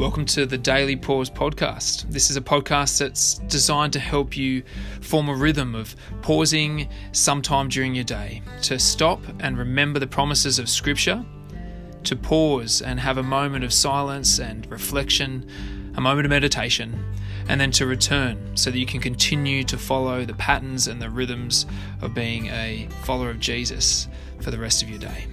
Welcome to the Daily Pause podcast. This is a podcast that's designed to help you form a rhythm of pausing sometime during your day, to stop and remember the promises of Scripture, to pause and have a moment of silence and reflection, a moment of meditation, and then to return so that you can continue to follow the patterns and the rhythms of being a follower of Jesus for the rest of your day.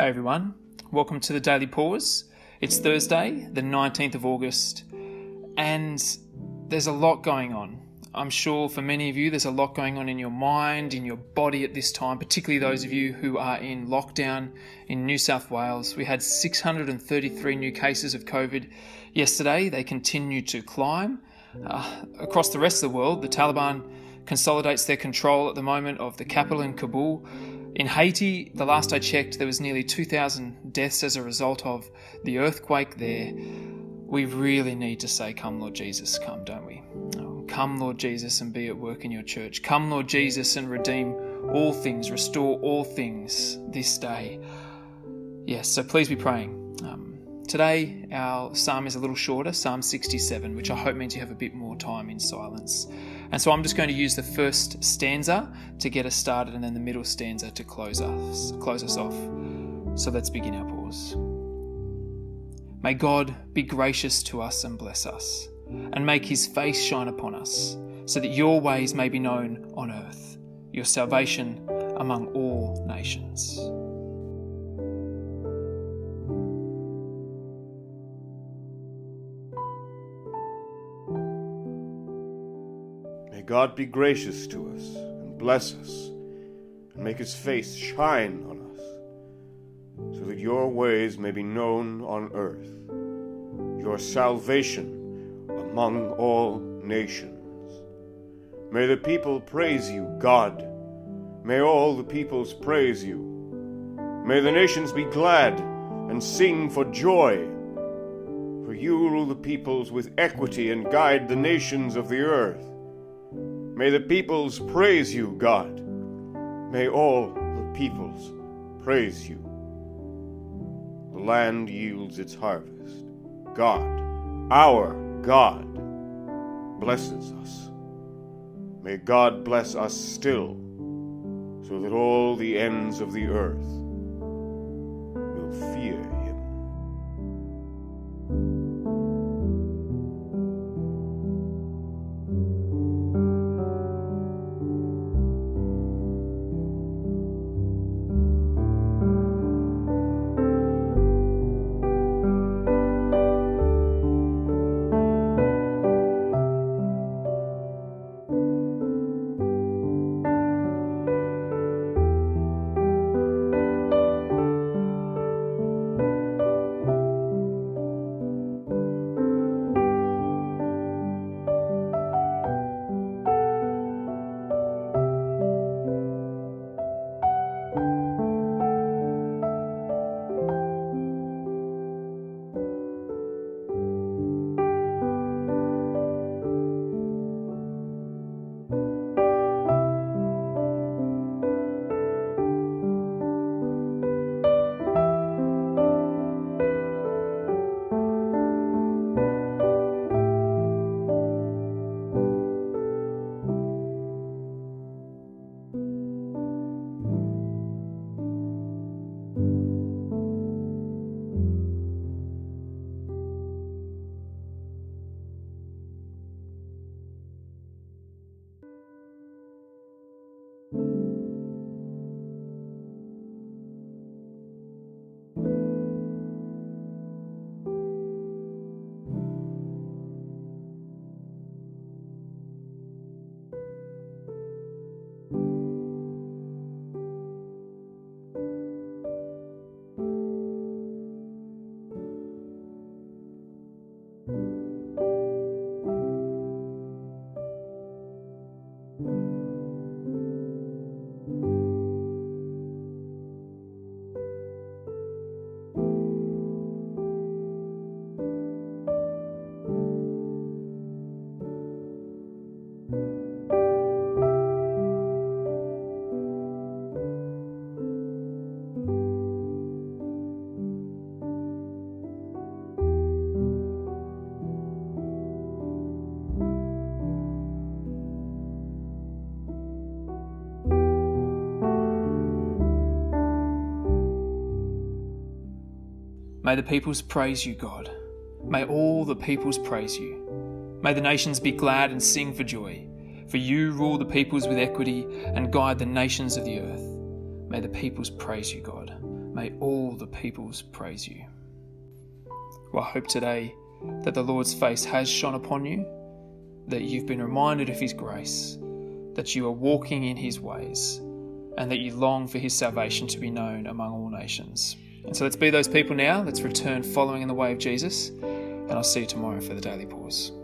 Hey everyone, welcome to the Daily Pause. It's Thursday, the 19th of August, and there's a lot going on. I'm sure for many of you, there's a lot going on in your mind, in your body at this time, particularly those of you who are in lockdown in New South Wales. We had 633 new cases of COVID yesterday. They continue to climb. Uh, across the rest of the world, the Taliban consolidates their control at the moment of the capital in Kabul. In Haiti, the last I checked, there was nearly 2,000 deaths as a result of the earthquake there. We really need to say, Come, Lord Jesus, come, don't we? Come, Lord Jesus, and be at work in your church. Come, Lord Jesus, and redeem all things, restore all things this day. Yes, so please be praying. Um, today, our psalm is a little shorter, Psalm 67, which I hope means you have a bit more time in silence. And so I'm just going to use the first stanza to get us started and then the middle stanza to close us, close us off. So let's begin our pause. May God be gracious to us and bless us, and make his face shine upon us, so that your ways may be known on earth, your salvation among all nations. God be gracious to us and bless us and make his face shine on us, so that your ways may be known on earth, your salvation among all nations. May the people praise you, God. May all the peoples praise you. May the nations be glad and sing for joy. For you rule the peoples with equity and guide the nations of the earth. May the peoples praise you, God. May all the peoples praise you. The land yields its harvest. God, our God, blesses us. May God bless us still, so that all the ends of the earth will fear May the peoples praise you, God. May all the peoples praise you. May the nations be glad and sing for joy. For you rule the peoples with equity and guide the nations of the earth. May the peoples praise you, God. May all the peoples praise you. Well, I hope today that the Lord's face has shone upon you, that you've been reminded of His grace, that you are walking in His ways, and that you long for His salvation to be known among all nations. And so let's be those people now. Let's return following in the way of Jesus, and I'll see you tomorrow for the Daily Pause.